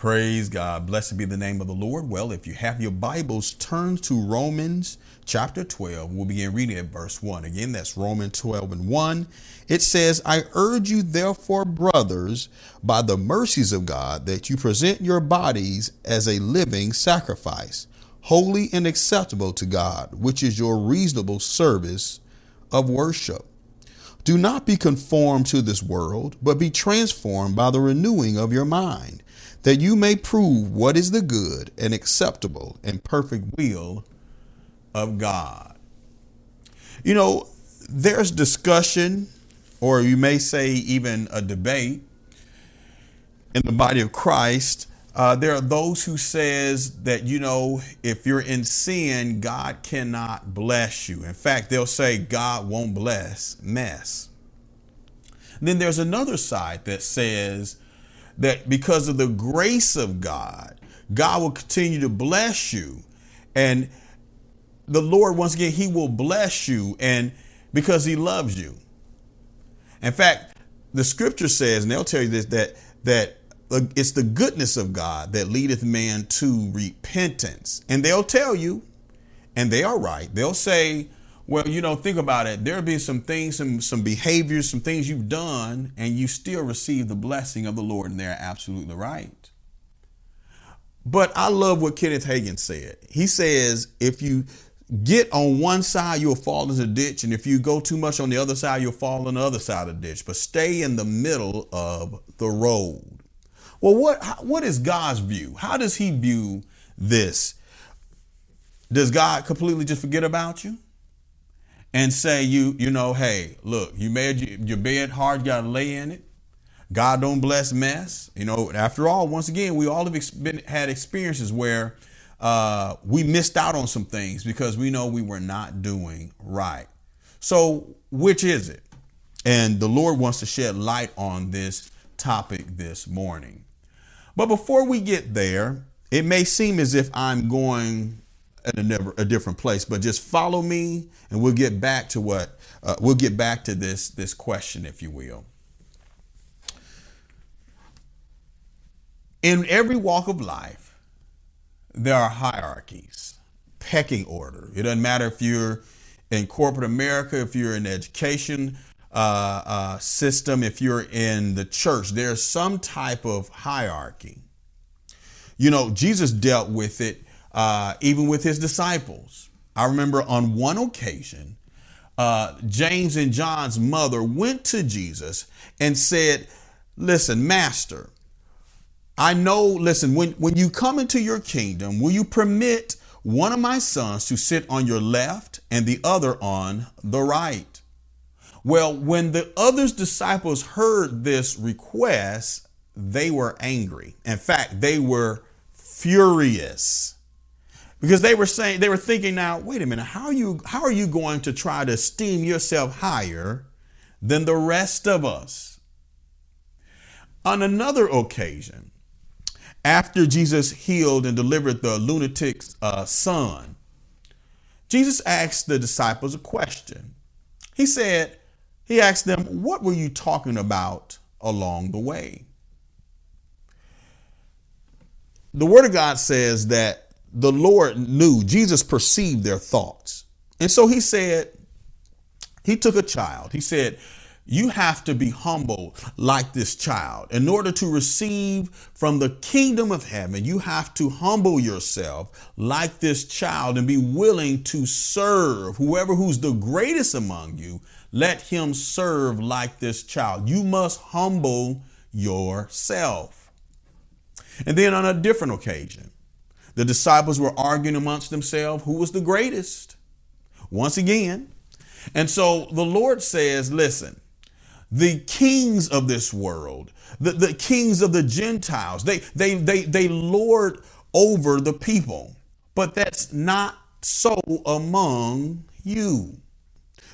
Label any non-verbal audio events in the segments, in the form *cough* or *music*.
Praise God. Blessed be the name of the Lord. Well, if you have your Bibles, turn to Romans chapter 12. We'll begin reading at verse 1. Again, that's Romans 12 and 1. It says, I urge you, therefore, brothers, by the mercies of God, that you present your bodies as a living sacrifice, holy and acceptable to God, which is your reasonable service of worship. Do not be conformed to this world, but be transformed by the renewing of your mind that you may prove what is the good and acceptable and perfect will of God. You know, there's discussion, or you may say even a debate in the body of Christ. Uh, there are those who says that you know if you're in sin, God cannot bless you. In fact, they'll say God won't bless mess. then there's another side that says that because of the grace of God, God will continue to bless you. And the Lord, once again, He will bless you and because He loves you. In fact, the scripture says, and they'll tell you this, that that it's the goodness of God that leadeth man to repentance. And they'll tell you, and they are right, they'll say, well, you know, think about it. There have been some things, some some behaviors, some things you've done, and you still receive the blessing of the Lord, and they're absolutely right. But I love what Kenneth Hagin said. He says, if you get on one side, you'll fall into the ditch, and if you go too much on the other side, you'll fall on the other side of the ditch. But stay in the middle of the road. Well, what what is God's view? How does He view this? Does God completely just forget about you? And say you you know hey look you made your bed hard you gotta lay in it. God don't bless mess. You know after all once again we all have been, had experiences where uh, we missed out on some things because we know we were not doing right. So which is it? And the lord wants to shed light on this topic this morning. But before we get there it may seem as if i'm going at a, never, a different place. But just follow me, and we'll get back to what uh, we'll get back to this this question, if you will. In every walk of life, there are hierarchies, pecking order. It doesn't matter if you're in corporate America, if you're in education uh, uh, system, if you're in the church, there's some type of hierarchy. You know, Jesus dealt with it uh, even with his disciples. I remember on one occasion, uh, James and John's mother went to Jesus and said, Listen, Master, I know, listen, when, when you come into your kingdom, will you permit one of my sons to sit on your left and the other on the right? Well, when the other's disciples heard this request, they were angry. In fact, they were furious because they were saying they were thinking now wait a minute how are you how are you going to try to esteem yourself higher than the rest of us? On another occasion after jesus healed and delivered the lunatic's uh, son jesus asked the disciples a question. He said he asked them what were you talking about along the way? The word of god says that the Lord knew, Jesus perceived their thoughts. And so he said, he took a child. He said, you have to be humble like this child. In order to receive from the kingdom of heaven, you have to humble yourself like this child and be willing to serve whoever who's the greatest among you. Let him serve like this child. You must humble yourself. And then on a different occasion, the disciples were arguing amongst themselves who was the greatest. Once again. And so the Lord says, listen, the kings of this world, the, the kings of the Gentiles, they, they, they, they lord over the people. But that's not so among you.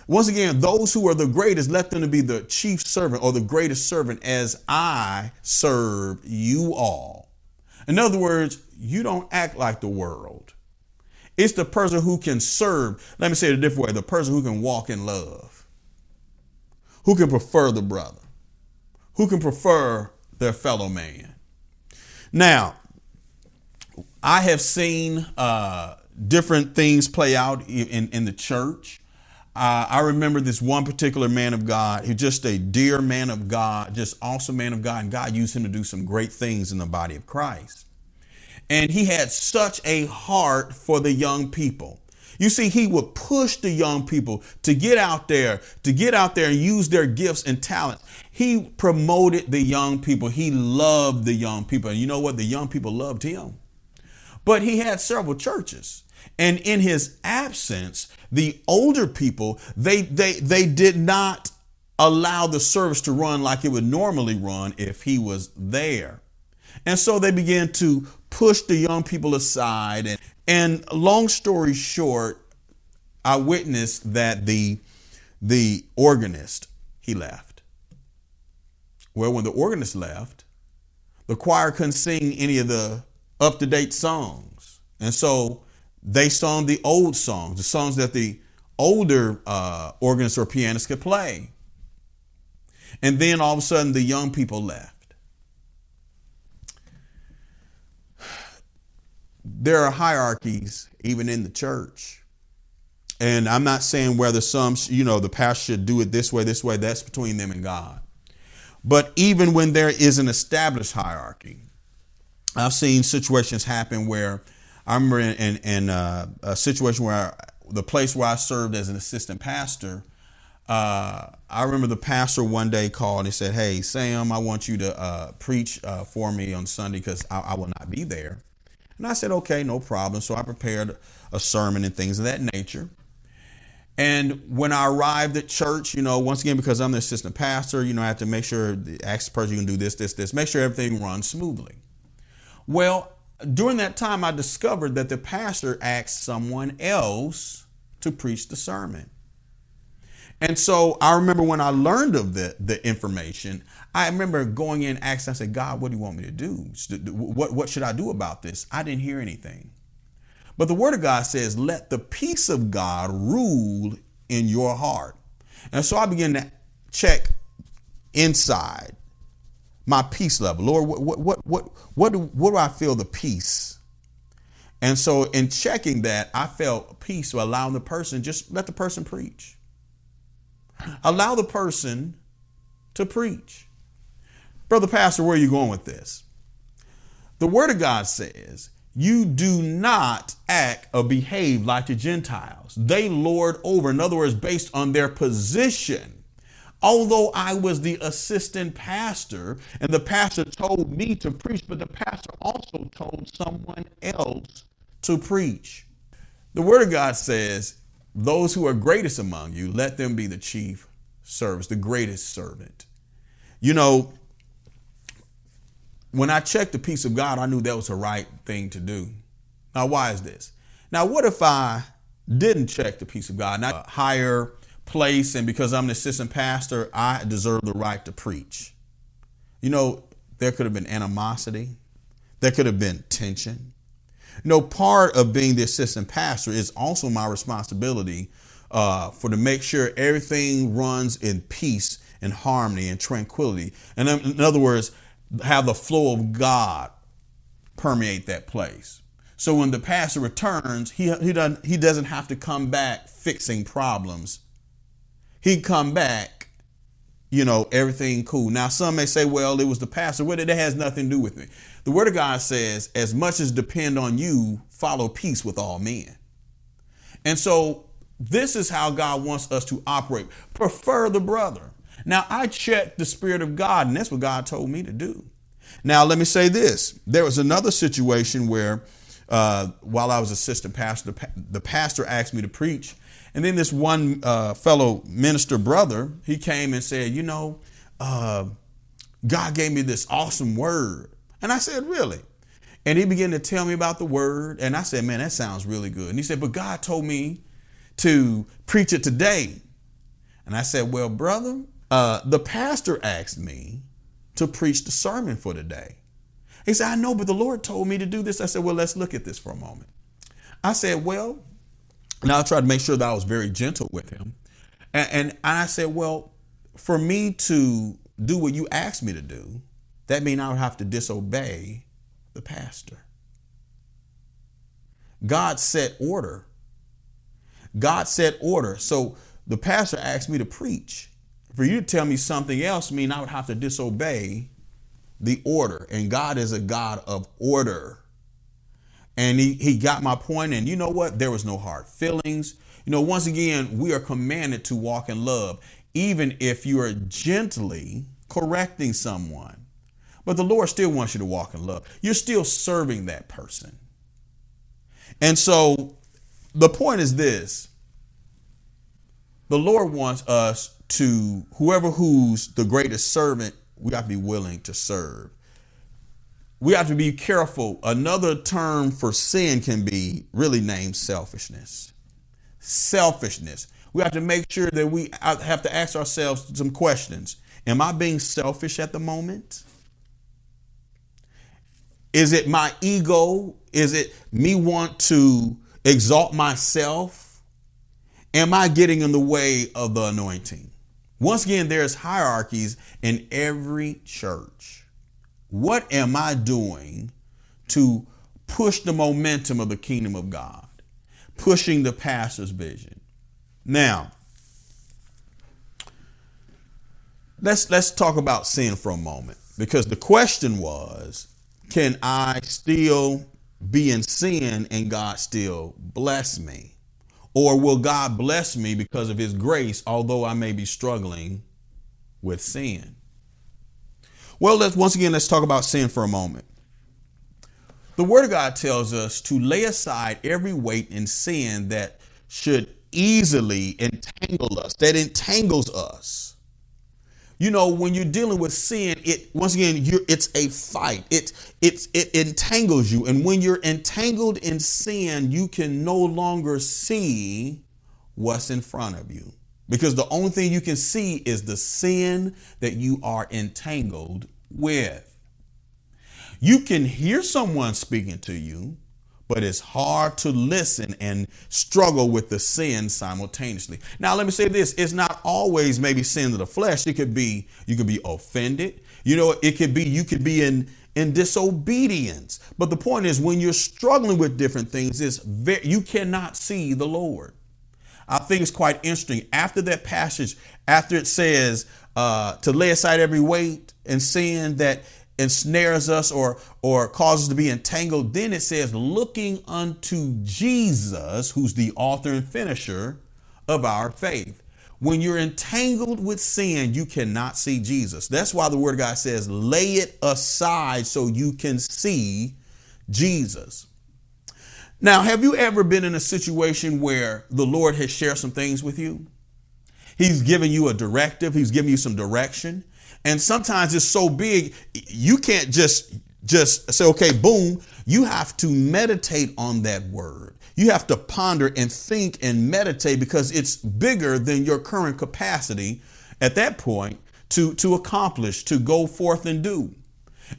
Once again, those who are the greatest, let them to be the chief servant or the greatest servant as I serve you all. In other words, you don't act like the world. It's the person who can serve. Let me say it a different way the person who can walk in love, who can prefer the brother, who can prefer their fellow man. Now, I have seen uh, different things play out in, in the church. Uh, I remember this one particular man of God, who just a dear man of God, just awesome man of God, and God used him to do some great things in the body of Christ. And he had such a heart for the young people. You see, he would push the young people to get out there, to get out there and use their gifts and talents. He promoted the young people. He loved the young people. And you know what? The young people loved him. But he had several churches. And in his absence, the older people, they they they did not allow the service to run like it would normally run if he was there. And so they began to push the young people aside and and long story short, I witnessed that the the organist he left. Well, when the organist left, the choir couldn't sing any of the up to date songs, and so they sung the old songs, the songs that the older uh, organist or pianist could play. And then all of a sudden, the young people left. There are hierarchies even in the church. And I'm not saying whether some, you know, the pastor should do it this way, this way, that's between them and God. But even when there is an established hierarchy, I've seen situations happen where I remember in, in, in uh, a situation where I, the place where I served as an assistant pastor, uh, I remember the pastor one day called and he said, Hey, Sam, I want you to uh, preach uh, for me on Sunday because I, I, will not be there. And I said, okay, no problem. So I prepared a sermon and things of that nature. And when I arrived at church, you know, once again, because I'm the assistant pastor, you know, I have to make sure, ask the person you can do this, this, this, make sure everything runs smoothly. Well, during that time, I discovered that the pastor asked someone else to preach the sermon. And so I remember when I learned of the, the information, I remember going in asking, I said, God, what do you want me to do? What, what should I do about this? I didn't hear anything. But the word of God says, let the peace of God rule in your heart. And so I began to check inside my peace level. Lord, what, what, what, what, what, do, what do I feel the peace? And so in checking that, I felt peace by allowing the person, just let the person preach. Allow the person to preach. Brother Pastor, where are you going with this? The Word of God says, You do not act or behave like the Gentiles. They lord over, in other words, based on their position. Although I was the assistant pastor and the pastor told me to preach, but the pastor also told someone else to preach. The Word of God says, those who are greatest among you, let them be the chief service, the greatest servant. You know, when I checked the peace of God, I knew that was the right thing to do. Now, why is this? Now, what if I didn't check the peace of God? Not higher place, and because I'm an assistant pastor, I deserve the right to preach. You know, there could have been animosity, there could have been tension, you know, part of being the assistant pastor is also my responsibility uh, for to make sure everything runs in peace and harmony and tranquility. And in other words, have the flow of God permeate that place. So when the pastor returns, he, he, doesn't, he doesn't have to come back fixing problems. He come back, you know, everything cool. Now, some may say, well, it was the pastor. Well, that has nothing to do with me. The word of God says, as much as depend on you, follow peace with all men. And so this is how God wants us to operate. Prefer the brother. Now I checked the spirit of God, and that's what God told me to do. Now let me say this: there was another situation where, uh, while I was assistant pastor, the pastor asked me to preach, and then this one uh, fellow minister brother he came and said, "You know, uh, God gave me this awesome word." And I said, Really? And he began to tell me about the word. And I said, Man, that sounds really good. And he said, But God told me to preach it today. And I said, Well, brother, uh, the pastor asked me to preach the sermon for today. He said, I know, but the Lord told me to do this. I said, Well, let's look at this for a moment. I said, Well, now I tried to make sure that I was very gentle with him. And, and I said, Well, for me to do what you asked me to do, that means I would have to disobey the pastor. God set order. God set order. So the pastor asked me to preach. For you to tell me something else mean I would have to disobey the order. And God is a God of order. And he, he got my point. And you know what? There was no hard feelings. You know, once again, we are commanded to walk in love, even if you are gently correcting someone. But the Lord still wants you to walk in love. You're still serving that person. And so the point is this the Lord wants us to, whoever who's the greatest servant, we got to be willing to serve. We have to be careful. Another term for sin can be really named selfishness. Selfishness. We have to make sure that we have to ask ourselves some questions. Am I being selfish at the moment? Is it my ego? Is it me want to exalt myself? Am I getting in the way of the anointing? Once again, there's hierarchies in every church. What am I doing to push the momentum of the kingdom of God? Pushing the pastor's vision. Now, let's let's talk about sin for a moment because the question was, can I still be in sin and God still bless me? Or will God bless me because of his grace, although I may be struggling with sin? Well, let's once again let's talk about sin for a moment. The word of God tells us to lay aside every weight and sin that should easily entangle us, that entangles us you know, when you're dealing with sin, it once again, it's a fight. It it it entangles you, and when you're entangled in sin, you can no longer see what's in front of you because the only thing you can see is the sin that you are entangled with. You can hear someone speaking to you, but it's hard to listen and struggle with the sin simultaneously. Now, let me say this it's not always maybe sin of the flesh. It could be you could be offended. You know, it could be you could be in in disobedience. But the point is, when you're struggling with different things, is you cannot see the Lord. I think it's quite interesting. After that passage, after it says uh, to lay aside every weight and sin that ensnares us or or causes to be entangled then it says looking unto jesus who's the author and finisher of our faith. When you're entangled with sin you cannot see jesus. That's why the word of god says lay it aside so you can see jesus now have you ever been in a situation where the lord has shared some things with you he's given you a directive he's given you some direction and sometimes it's so big, you can't just just say, okay, boom. You have to meditate on that word. You have to ponder and think and meditate because it's bigger than your current capacity at that point to, to accomplish, to go forth and do.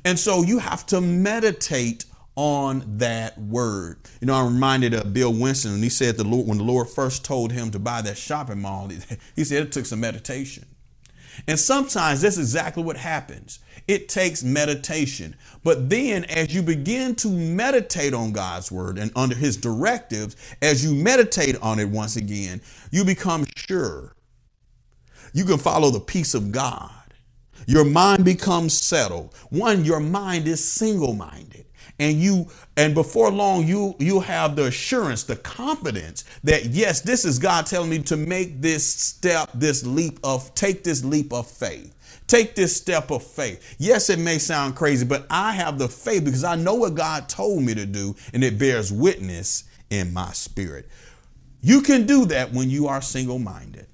And so you have to meditate on that word. You know, I'm reminded of Bill Winston, and he said the Lord, when the Lord first told him to buy that shopping mall, he *laughs* said it took some meditation. And sometimes that's exactly what happens. It takes meditation. But then, as you begin to meditate on God's word and under his directives, as you meditate on it once again, you become sure. You can follow the peace of God. Your mind becomes settled. One, your mind is single minded and you and before long you you have the assurance the confidence that yes this is god telling me to make this step this leap of take this leap of faith. Take this step of faith. Yes it may sound crazy but i have the faith because i know what god told me to do and it bears witness in my spirit. You can do that when you are single-minded.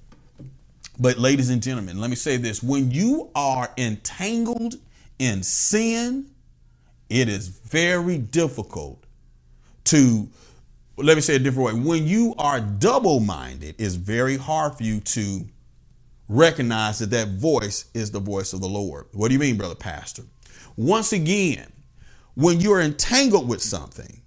But ladies and gentlemen let me say this. When you are entangled in sin it is very difficult to, let me say a different way. When you are double minded, it's very hard for you to recognize that that voice is the voice of the Lord. What do you mean, brother pastor? Once again, when you're entangled with something,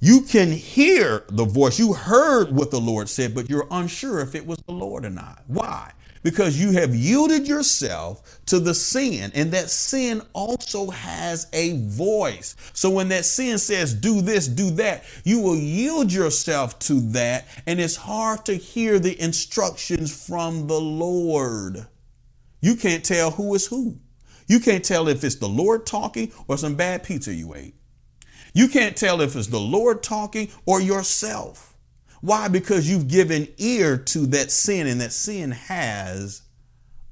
you can hear the voice. You heard what the Lord said, but you're unsure if it was the Lord or not. Why? Because you have yielded yourself to the sin, and that sin also has a voice. So when that sin says, do this, do that, you will yield yourself to that, and it's hard to hear the instructions from the Lord. You can't tell who is who. You can't tell if it's the Lord talking or some bad pizza you ate. You can't tell if it's the Lord talking or yourself. Why? Because you've given ear to that sin, and that sin has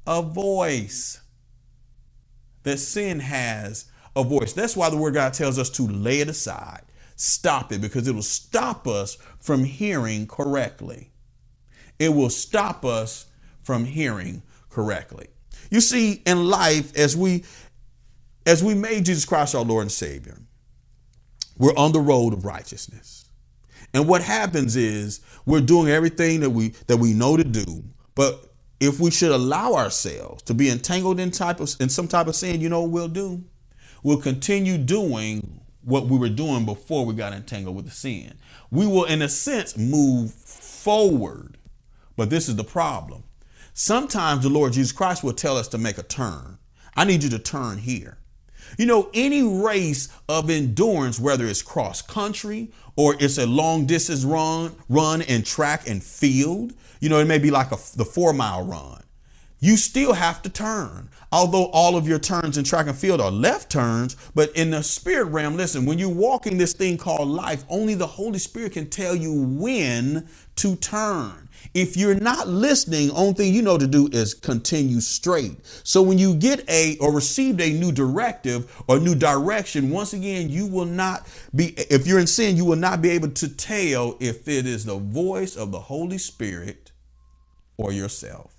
a voice. That sin has a voice. That's why the word God tells us to lay it aside, stop it, because it will stop us from hearing correctly. It will stop us from hearing correctly. You see, in life, as we as we made Jesus Christ our Lord and Savior, we're on the road of righteousness. And what happens is we're doing everything that we that we know to do, but if we should allow ourselves to be entangled in type of in some type of sin, you know what we'll do? We'll continue doing what we were doing before we got entangled with the sin. We will, in a sense, move forward. But this is the problem. Sometimes the Lord Jesus Christ will tell us to make a turn. I need you to turn here. You know, any race of endurance, whether it's cross country or it's a long distance run, run in track and field, you know, it may be like a, the four mile run. You still have to turn. Although all of your turns in track and field are left turns, but in the spirit realm, listen, when you're walking this thing called life, only the Holy Spirit can tell you when to turn. If you're not listening, only thing you know to do is continue straight. So when you get a or received a new directive or new direction, once again, you will not be, if you're in sin, you will not be able to tell if it is the voice of the Holy Spirit or yourself.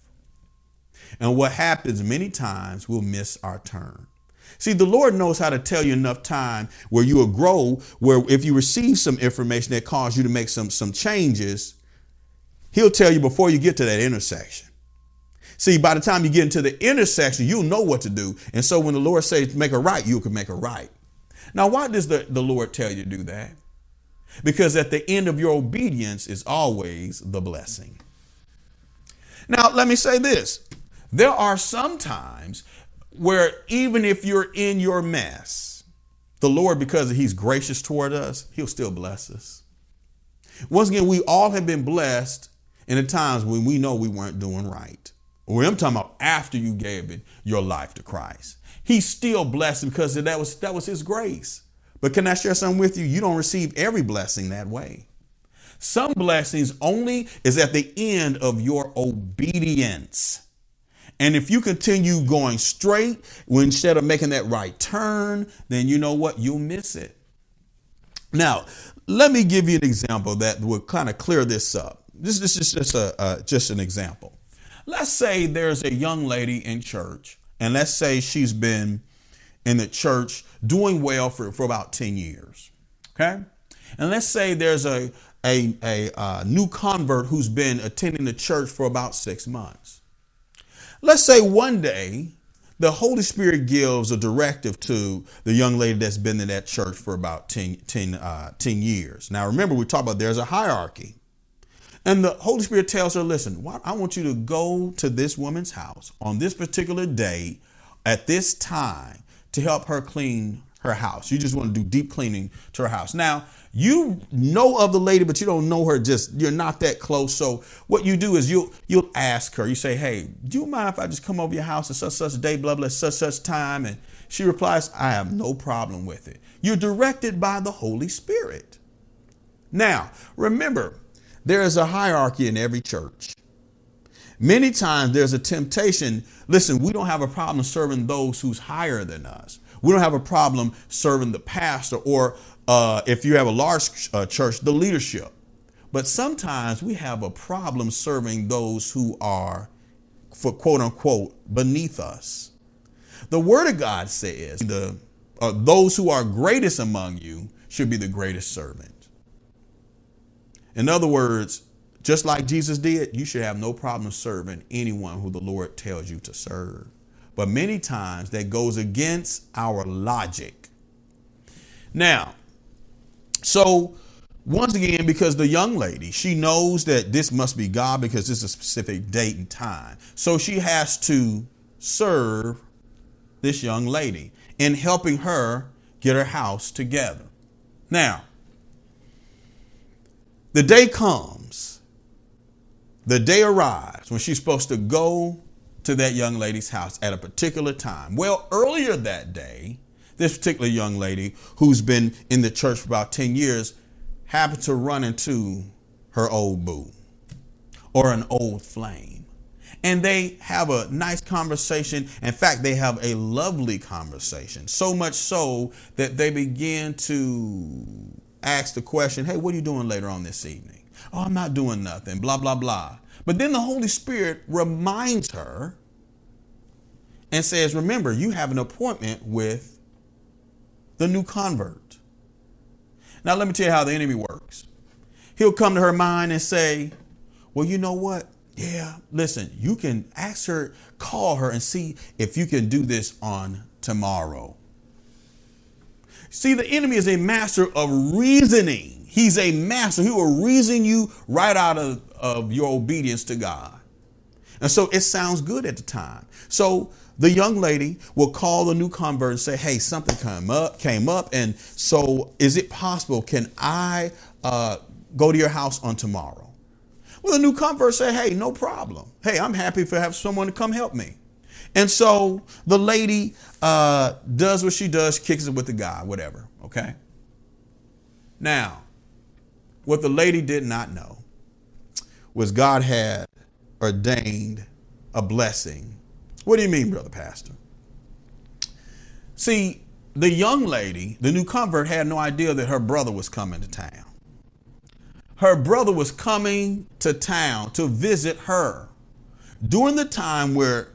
And what happens many times, we'll miss our turn. See, the Lord knows how to tell you enough time where you will grow, where if you receive some information that causes you to make some, some changes, He'll tell you before you get to that intersection. See, by the time you get into the intersection, you'll know what to do. And so when the Lord says make a right, you can make a right. Now, why does the, the Lord tell you to do that? Because at the end of your obedience is always the blessing. Now, let me say this. There are some times where even if you're in your mess, the Lord, because He's gracious toward us, He'll still bless us. Once again, we all have been blessed in the times when we know we weren't doing right. Or I'm talking about after you gave it your life to Christ. He's still blessed because that was that was his grace. But can I share something with you? You don't receive every blessing that way. Some blessings only is at the end of your obedience. And if you continue going straight instead of making that right turn, then you know what? You'll miss it. Now, let me give you an example that will kind of clear this up. This, this is just a uh, just an example. Let's say there's a young lady in church, and let's say she's been in the church doing well for, for about 10 years. Okay? And let's say there's a, a, a, uh, new convert who's been attending the church for about six months. Let's say one day the Holy Spirit gives a directive to the young lady that's been in that church for about 10, 10, uh, 10 years. Now, remember, we talked about there's a hierarchy. And the Holy Spirit tells her, listen, I want you to go to this woman's house on this particular day at this time to help her clean her house. You just want to do deep cleaning to her house. Now, you know of the lady, but you don't know her. Just you're not that close. So what you do is you'll you'll ask her. You say, "Hey, do you mind if I just come over your house at such such day, blah blah, such such time?" And she replies, "I have no problem with it." You're directed by the Holy Spirit. Now, remember, there is a hierarchy in every church. Many times there's a temptation. Listen, we don't have a problem serving those who's higher than us. We don't have a problem serving the pastor or uh, if you have a large uh, church, the leadership. But sometimes we have a problem serving those who are, for quote unquote, beneath us. The Word of God says the uh, those who are greatest among you should be the greatest servant. In other words, just like Jesus did, you should have no problem serving anyone who the Lord tells you to serve. But many times that goes against our logic. Now, so once again, because the young lady, she knows that this must be God because this is a specific date and time. So she has to serve this young lady in helping her get her house together. Now, the day comes, the day arrives when she's supposed to go to that young lady's house at a particular time. Well, earlier that day, this particular young lady who's been in the church for about 10 years happened to run into her old boo or an old flame. And they have a nice conversation. In fact, they have a lovely conversation. So much so that they begin to ask the question, Hey, what are you doing later on this evening? Oh, I'm not doing nothing, blah, blah, blah. But then the Holy Spirit reminds her and says, Remember, you have an appointment with the new convert. Now, let me tell you how the enemy works. He'll come to her mind and say, Well, you know what? Yeah, listen, you can ask her, call her, and see if you can do this on tomorrow. See, the enemy is a master of reasoning. He's a master. He will reason you right out of, of your obedience to God. And so it sounds good at the time. So the young lady will call the new convert and say, "Hey, something came up, came up, and so is it possible? Can I uh, go to your house on tomorrow?" Well, the new convert say, "Hey, no problem. Hey, I'm happy to have someone to come help me." And so the lady uh, does what she does, kicks it with the guy, whatever. Okay. Now, what the lady did not know was God had ordained a blessing what do you mean, brother pastor? See, the young lady, the new convert, had no idea that her brother was coming to town. Her brother was coming to town to visit her during the time where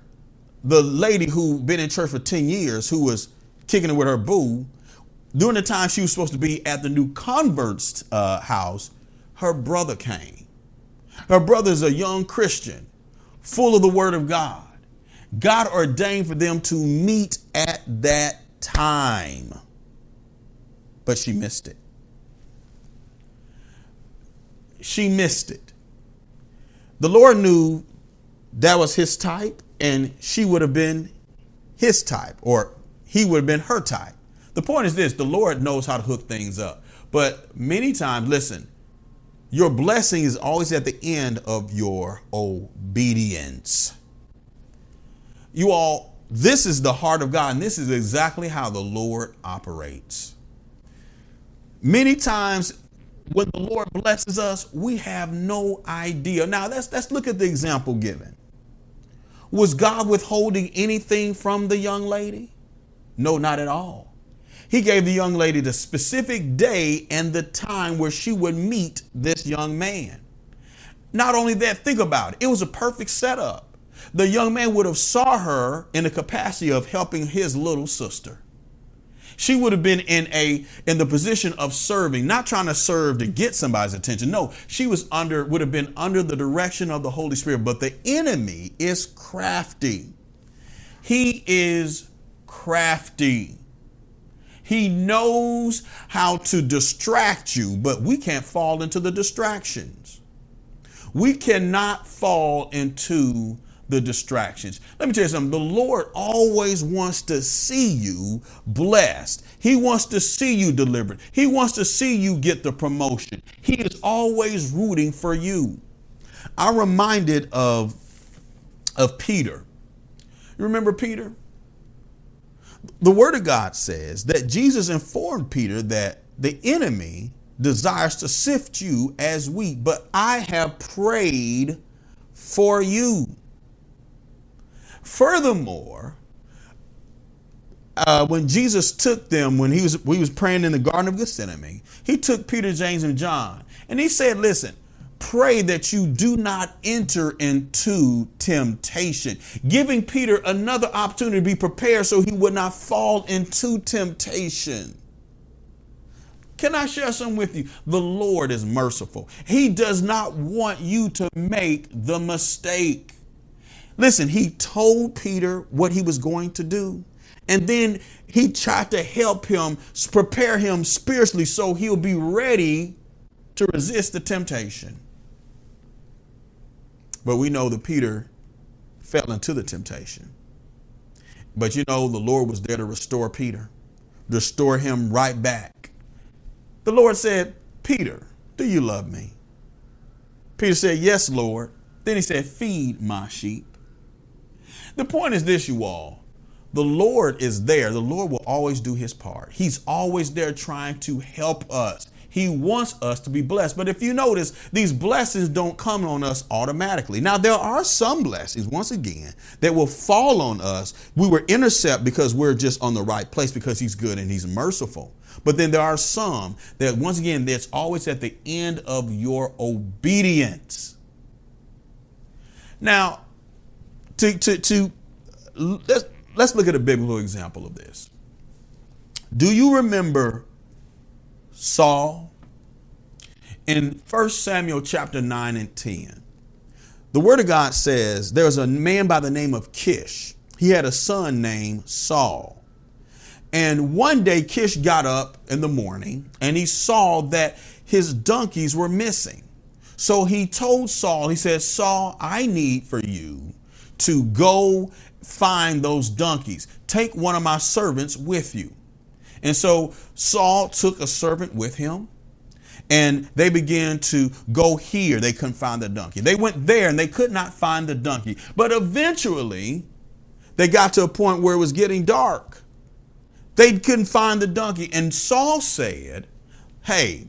the lady who had been in church for 10 years, who was kicking it with her boo, during the time she was supposed to be at the new convert's uh, house, her brother came. Her brother is a young Christian, full of the word of God. God ordained for them to meet at that time. But she missed it. She missed it. The Lord knew that was his type, and she would have been his type, or he would have been her type. The point is this the Lord knows how to hook things up. But many times, listen, your blessing is always at the end of your obedience. You all, this is the heart of God, and this is exactly how the Lord operates. Many times when the Lord blesses us, we have no idea. Now, let's, let's look at the example given. Was God withholding anything from the young lady? No, not at all. He gave the young lady the specific day and the time where she would meet this young man. Not only that, think about it. It was a perfect setup the young man would have saw her in the capacity of helping his little sister. She would have been in a in the position of serving, not trying to serve to get somebody's attention. No, she was under would have been under the direction of the Holy Spirit, but the enemy is crafty. He is crafty. He knows how to distract you, but we can't fall into the distractions. We cannot fall into the distractions. Let me tell you something. The Lord always wants to see you blessed. He wants to see you delivered. He wants to see you get the promotion. He is always rooting for you. I'm reminded of, of Peter. You remember Peter? The Word of God says that Jesus informed Peter that the enemy desires to sift you as wheat, but I have prayed for you. Furthermore, uh, when Jesus took them, when he was he was praying in the Garden of Gethsemane, he took Peter, James, and John, and he said, "Listen, pray that you do not enter into temptation." Giving Peter another opportunity to be prepared so he would not fall into temptation. Can I share something with you? The Lord is merciful. He does not want you to make the mistake. Listen, he told Peter what he was going to do. And then he tried to help him, prepare him spiritually so he'll be ready to resist the temptation. But we know that Peter fell into the temptation. But you know, the Lord was there to restore Peter, restore him right back. The Lord said, Peter, do you love me? Peter said, Yes, Lord. Then he said, Feed my sheep. The point is this, you all. The Lord is there. The Lord will always do his part. He's always there trying to help us. He wants us to be blessed. But if you notice, these blessings don't come on us automatically. Now, there are some blessings, once again, that will fall on us. We were intercept because we're just on the right place because He's good and He's merciful. But then there are some that, once again, that's always at the end of your obedience. Now, to, to, to let's, let's look at a biblical example of this. Do you remember Saul. In 1 Samuel chapter 9 and 10, the word of God says there was a man by the name of Kish. He had a son named Saul. And one day Kish got up in the morning and he saw that his donkeys were missing. So he told Saul, he said, Saul, I need for you to go find those donkeys. Take one of my servants with you. And so Saul took a servant with him and they began to go here. They couldn't find the donkey. They went there and they could not find the donkey. But eventually they got to a point where it was getting dark. They couldn't find the donkey. And Saul said, Hey,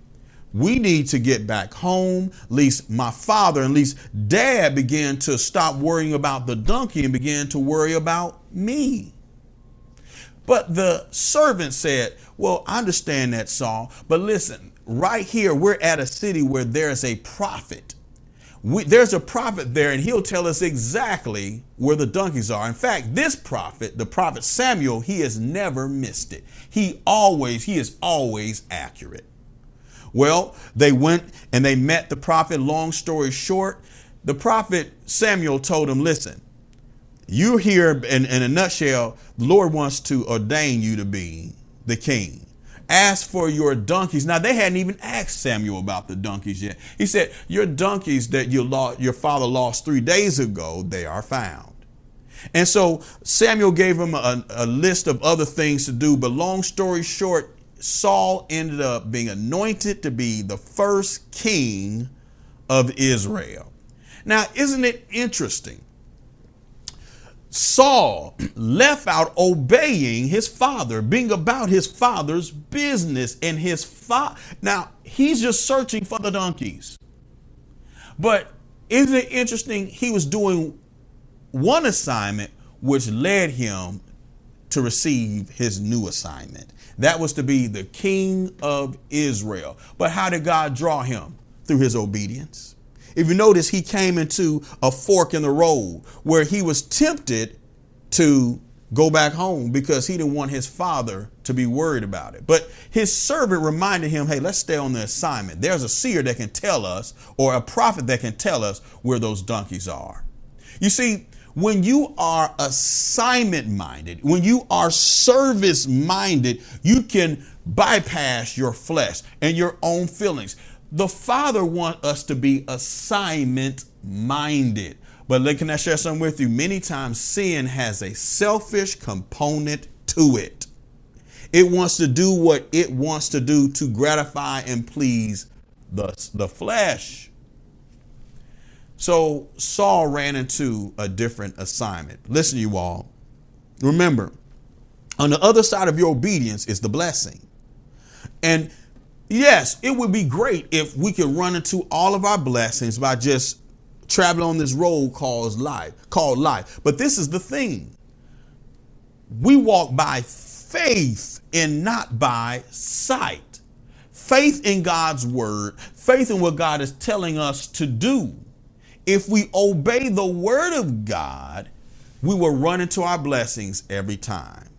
we need to get back home. At least my father, at least dad began to stop worrying about the donkey and began to worry about me. But the servant said, Well, I understand that, Saul, but listen, right here, we're at a city where there's a prophet. We, there's a prophet there, and he'll tell us exactly where the donkeys are. In fact, this prophet, the prophet Samuel, he has never missed it. He always, he is always accurate. Well, they went and they met the prophet. Long story short, the prophet Samuel told him, Listen, you're here in, in a nutshell, the Lord wants to ordain you to be the king. Ask for your donkeys. Now they hadn't even asked Samuel about the donkeys yet. He said, Your donkeys that you lost, your father lost three days ago, they are found. And so Samuel gave him a, a list of other things to do. But long story short, Saul ended up being anointed to be the first king of Israel. Now, isn't it interesting Saul left out obeying his father, being about his father's business and his father. Now, he's just searching for the donkeys. But isn't it interesting? He was doing one assignment which led him to receive his new assignment. That was to be the king of Israel. But how did God draw him? Through his obedience. If you notice, he came into a fork in the road where he was tempted to go back home because he didn't want his father to be worried about it. But his servant reminded him, hey, let's stay on the assignment. There's a seer that can tell us, or a prophet that can tell us where those donkeys are. You see, when you are assignment minded, when you are service minded, you can bypass your flesh and your own feelings. The Father wants us to be assignment minded. But let, can I share something with you? Many times sin has a selfish component to it. It wants to do what it wants to do to gratify and please the, the flesh. So Saul ran into a different assignment. Listen, you all. Remember, on the other side of your obedience is the blessing. And Yes, it would be great if we could run into all of our blessings by just traveling on this road called life, called life. But this is the thing. We walk by faith and not by sight. Faith in God's word, faith in what God is telling us to do. If we obey the word of God, we will run into our blessings every time.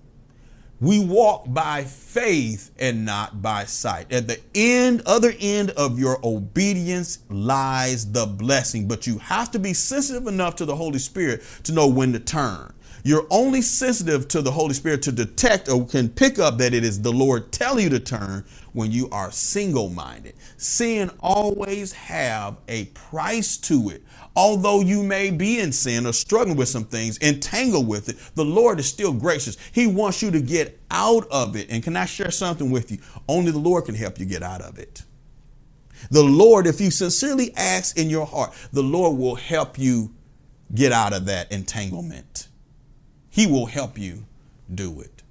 We walk by faith and not by sight. At the end, other end of your obedience lies the blessing, but you have to be sensitive enough to the Holy Spirit to know when to turn. You're only sensitive to the Holy Spirit to detect or can pick up that it is the Lord telling you to turn when you are single minded. Sin always have a price to it. Although you may be in sin or struggling with some things, entangled with it, the Lord is still gracious. He wants you to get out of it. And can I share something with you? Only the Lord can help you get out of it. The Lord, if you sincerely ask in your heart, the Lord will help you get out of that entanglement. He will help you do it.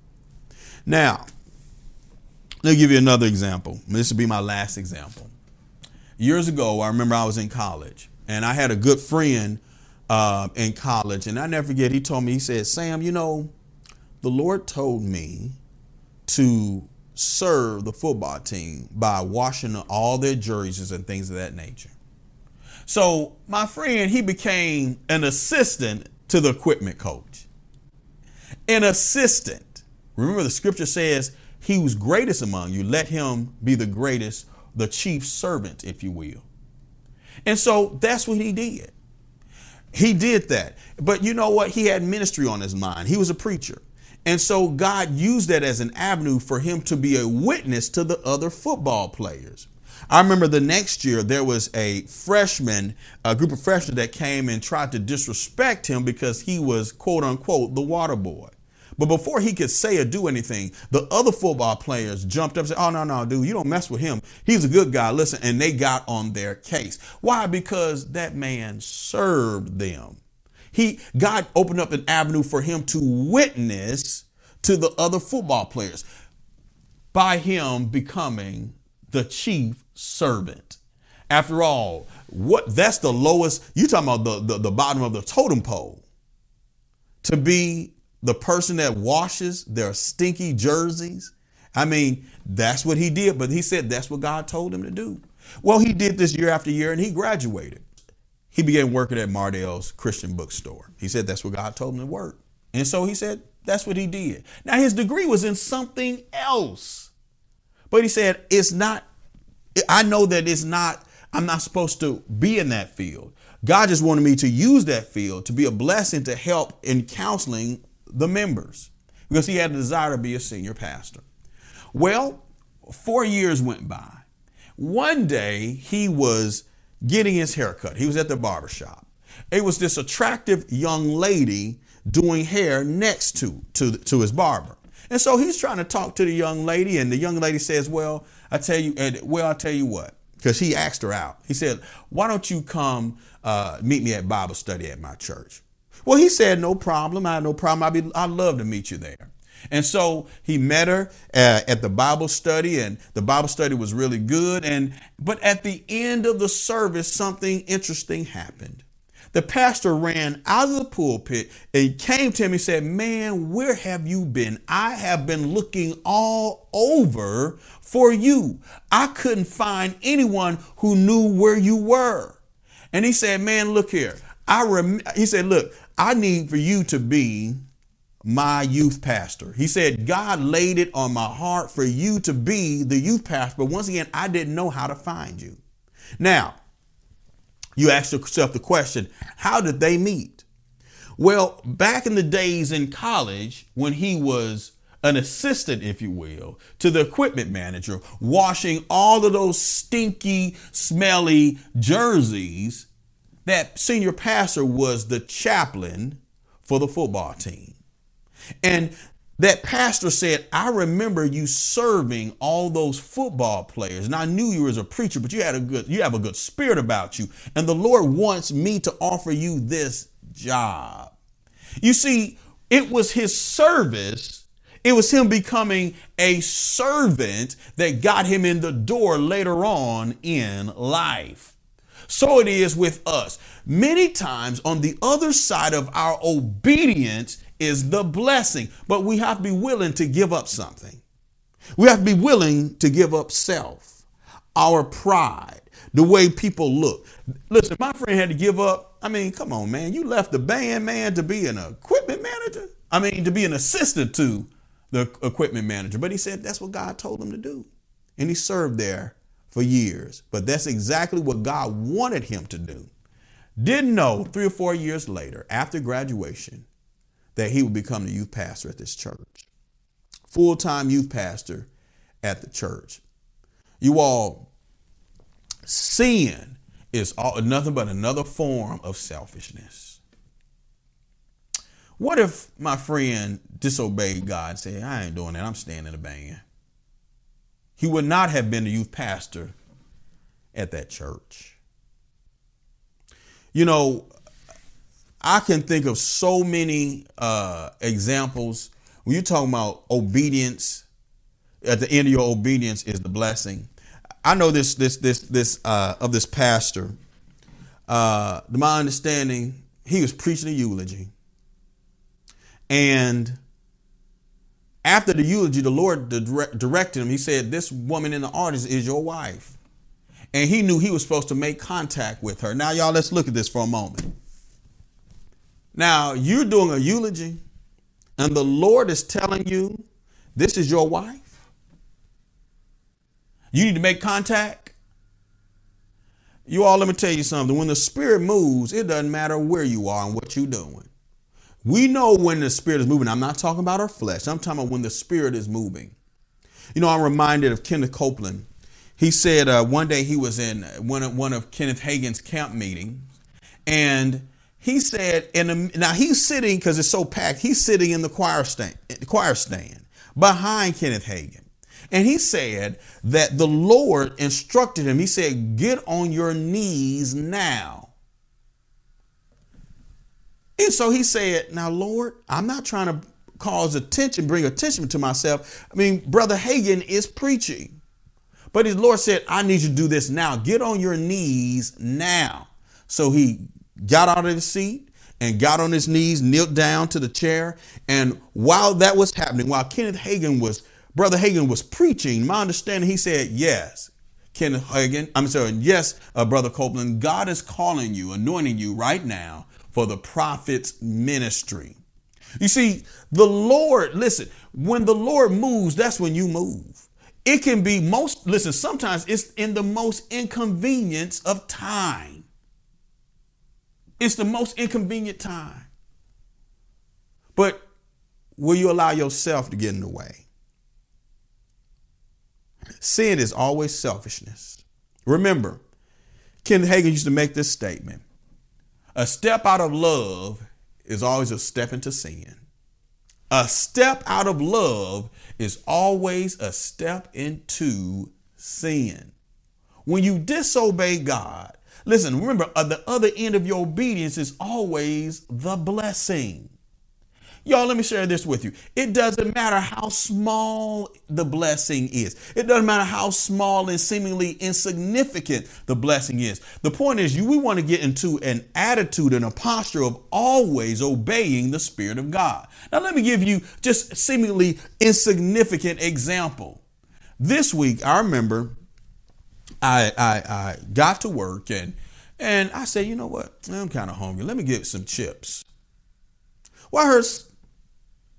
Now, let me give you another example. This will be my last example. Years ago, I remember I was in college and I had a good friend uh, in college, and I never forget, he told me, he said, Sam, you know, the Lord told me to serve the football team by washing all their jerseys and things of that nature. So my friend, he became an assistant to the equipment coach. An assistant. Remember, the scripture says he was greatest among you. Let him be the greatest, the chief servant, if you will. And so that's what he did. He did that. But you know what? He had ministry on his mind. He was a preacher. And so God used that as an avenue for him to be a witness to the other football players. I remember the next year there was a freshman, a group of freshmen that came and tried to disrespect him because he was quote unquote the water boy. But before he could say or do anything, the other football players jumped up and said, Oh, no, no, dude, you don't mess with him. He's a good guy. Listen, and they got on their case. Why? Because that man served them. He God opened up an avenue for him to witness to the other football players by him becoming the chief servant. After all, what that's the lowest, you talking about the, the, the bottom of the totem pole. To be the person that washes their stinky jerseys. I mean, that's what he did, but he said that's what God told him to do. Well, he did this year after year and he graduated. He began working at Mardel's Christian bookstore. He said that's what God told him to work. And so he said that's what he did. Now, his degree was in something else. But he said, it's not, I know that it's not, I'm not supposed to be in that field. God just wanted me to use that field to be a blessing to help in counseling the members because he had a desire to be a senior pastor. Well, four years went by. One day he was getting his haircut. He was at the barber shop. It was this attractive young lady doing hair next to, to, to his barber. And so he's trying to talk to the young lady, and the young lady says, Well, I tell you, well, I'll tell you what, because he asked her out. He said, Why don't you come uh, meet me at Bible study at my church? Well, he said, No problem. I have no problem. I'd, be, I'd love to meet you there. And so he met her uh, at the Bible study, and the Bible study was really good. And but at the end of the service, something interesting happened. The pastor ran out of the pulpit and came to him and said, Man, where have you been? I have been looking all over for you. I couldn't find anyone who knew where you were. And he said, Man, look here. I rem-, he said, Look, I need for you to be my youth pastor. He said, God laid it on my heart for you to be the youth pastor. But once again, I didn't know how to find you. Now, you ask yourself the question how did they meet? Well, back in the days in college, when he was an assistant, if you will, to the equipment manager, washing all of those stinky, smelly jerseys, that senior pastor was the chaplain for the football team. And that pastor said, I remember you serving all those football players. And I knew you as a preacher, but you had a good, you have a good spirit about you. And the Lord wants me to offer you this job. You see, it was his service. It was him becoming a servant that got him in the door later on in life. So it is with us. Many times on the other side of our obedience is the blessing. But we have to be willing to give up something. We have to be willing to give up self, our pride, the way people look. Listen, my friend had to give up. I mean, come on, man. You left the band, man, to be an equipment manager. I mean, to be an assistant to the equipment manager. But he said that's what God told him to do. And he served there for years. But that's exactly what God wanted him to do. Didn't know three or four years later, after graduation, that he would become the youth pastor at this church. Full time youth pastor at the church. You all, sin is all, nothing but another form of selfishness. What if my friend disobeyed God and said, I ain't doing that, I'm staying in the band? He would not have been the youth pastor at that church. You know, I can think of so many uh, examples when you're talking about obedience. At the end of your obedience is the blessing. I know this this this this uh, of this pastor. Uh, to my understanding, he was preaching a eulogy, and after the eulogy, the Lord directed him. He said, "This woman in the audience is your wife," and he knew he was supposed to make contact with her. Now, y'all, let's look at this for a moment. Now, you're doing a eulogy, and the Lord is telling you this is your wife. You need to make contact. You all, let me tell you something. When the Spirit moves, it doesn't matter where you are and what you're doing. We know when the Spirit is moving. I'm not talking about our flesh, I'm talking about when the Spirit is moving. You know, I'm reminded of Kenneth Copeland. He said uh, one day he was in one of, one of Kenneth Hagin's camp meetings, and he said, in a, now he's sitting because it's so packed. He's sitting in the choir stand, choir stand behind Kenneth Hagin. And he said that the Lord instructed him. He said, Get on your knees now. And so he said, Now, Lord, I'm not trying to cause attention, bring attention to myself. I mean, Brother Hagin is preaching. But his Lord said, I need you to do this now. Get on your knees now. So he got out of his seat and got on his knees, knelt down to the chair. And while that was happening, while Kenneth Hagin was, Brother Hagin was preaching, my understanding, he said, Yes, Kenneth Hagin, I'm sorry, yes, uh, Brother Copeland, God is calling you, anointing you right now for the prophet's ministry. You see, the Lord, listen, when the Lord moves, that's when you move. It can be most, listen, sometimes it's in the most inconvenience of time. It's the most inconvenient time. But will you allow yourself to get in the way? Sin is always selfishness. Remember, Ken Hagin used to make this statement A step out of love is always a step into sin. A step out of love is always a step into sin. When you disobey God, Listen, remember, at the other end of your obedience is always the blessing. Y'all, let me share this with you. It doesn't matter how small the blessing is. It doesn't matter how small and seemingly insignificant the blessing is. The point is, you we want to get into an attitude and a posture of always obeying the Spirit of God. Now, let me give you just seemingly insignificant example. This week, I remember I, I, I got to work and and I said, you know what? I'm kind of hungry. Let me get some chips. Well, I heard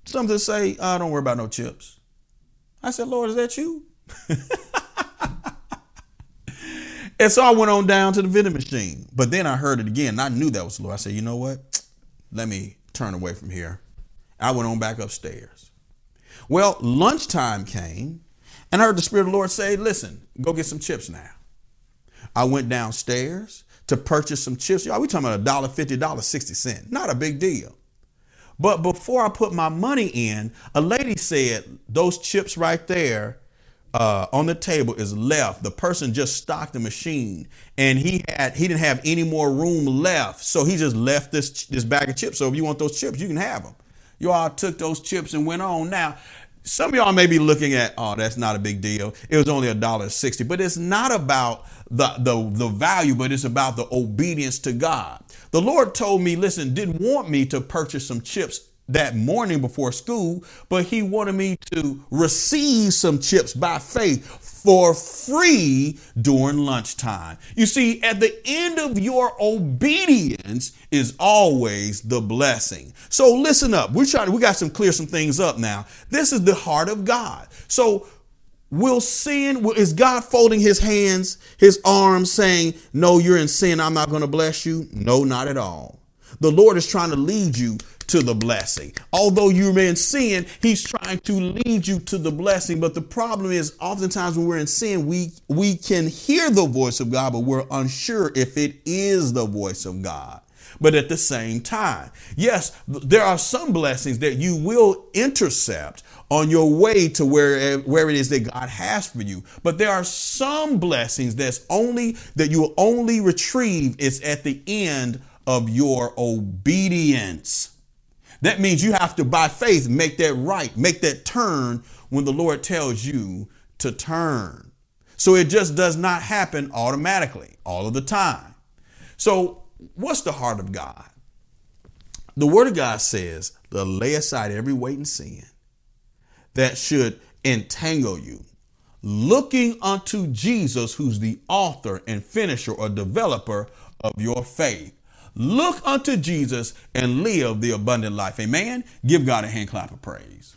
something to say, oh, don't worry about no chips. I said, Lord, is that you? *laughs* and so I went on down to the vending machine. But then I heard it again and I knew that was the Lord. I said, you know what? Let me turn away from here. I went on back upstairs. Well, lunchtime came and I heard the Spirit of the Lord say, listen, go get some chips now. I went downstairs to purchase some chips. Y'all, we talking about a dollar fifty, dollar sixty cent. Not a big deal. But before I put my money in, a lady said those chips right there uh, on the table is left. The person just stocked the machine, and he had he didn't have any more room left, so he just left this this bag of chips. So if you want those chips, you can have them. You all took those chips and went on. Now some of y'all may be looking at, oh, that's not a big deal. It was only a dollar sixty, but it's not about the, the, the value, but it's about the obedience to God. The Lord told me, listen, didn't want me to purchase some chips that morning before school, but he wanted me to receive some chips by faith for free during lunchtime. You see, at the end of your obedience is always the blessing. So listen up. We're trying, we got some clear some things up now. This is the heart of God. So will sin, is God folding his hands, his arms saying, no, you're in sin. I'm not going to bless you? No, not at all. The Lord is trying to lead you to the blessing. Although you're in sin, he's trying to lead you to the blessing. But the problem is oftentimes when we're in sin, we, we can hear the voice of God, but we're unsure if it is the voice of God. But at the same time, yes, there are some blessings that you will intercept on your way to where, where it is that God has for you. But there are some blessings that's only that you will only retrieve is at the end of your obedience. That means you have to, by faith, make that right, make that turn when the Lord tells you to turn. So it just does not happen automatically all of the time. So, what's the heart of God? The Word of God says to lay aside every weight and sin that should entangle you, looking unto Jesus, who's the author and finisher or developer of your faith. Look unto Jesus and live the abundant life. Amen. Give God a hand clap of praise.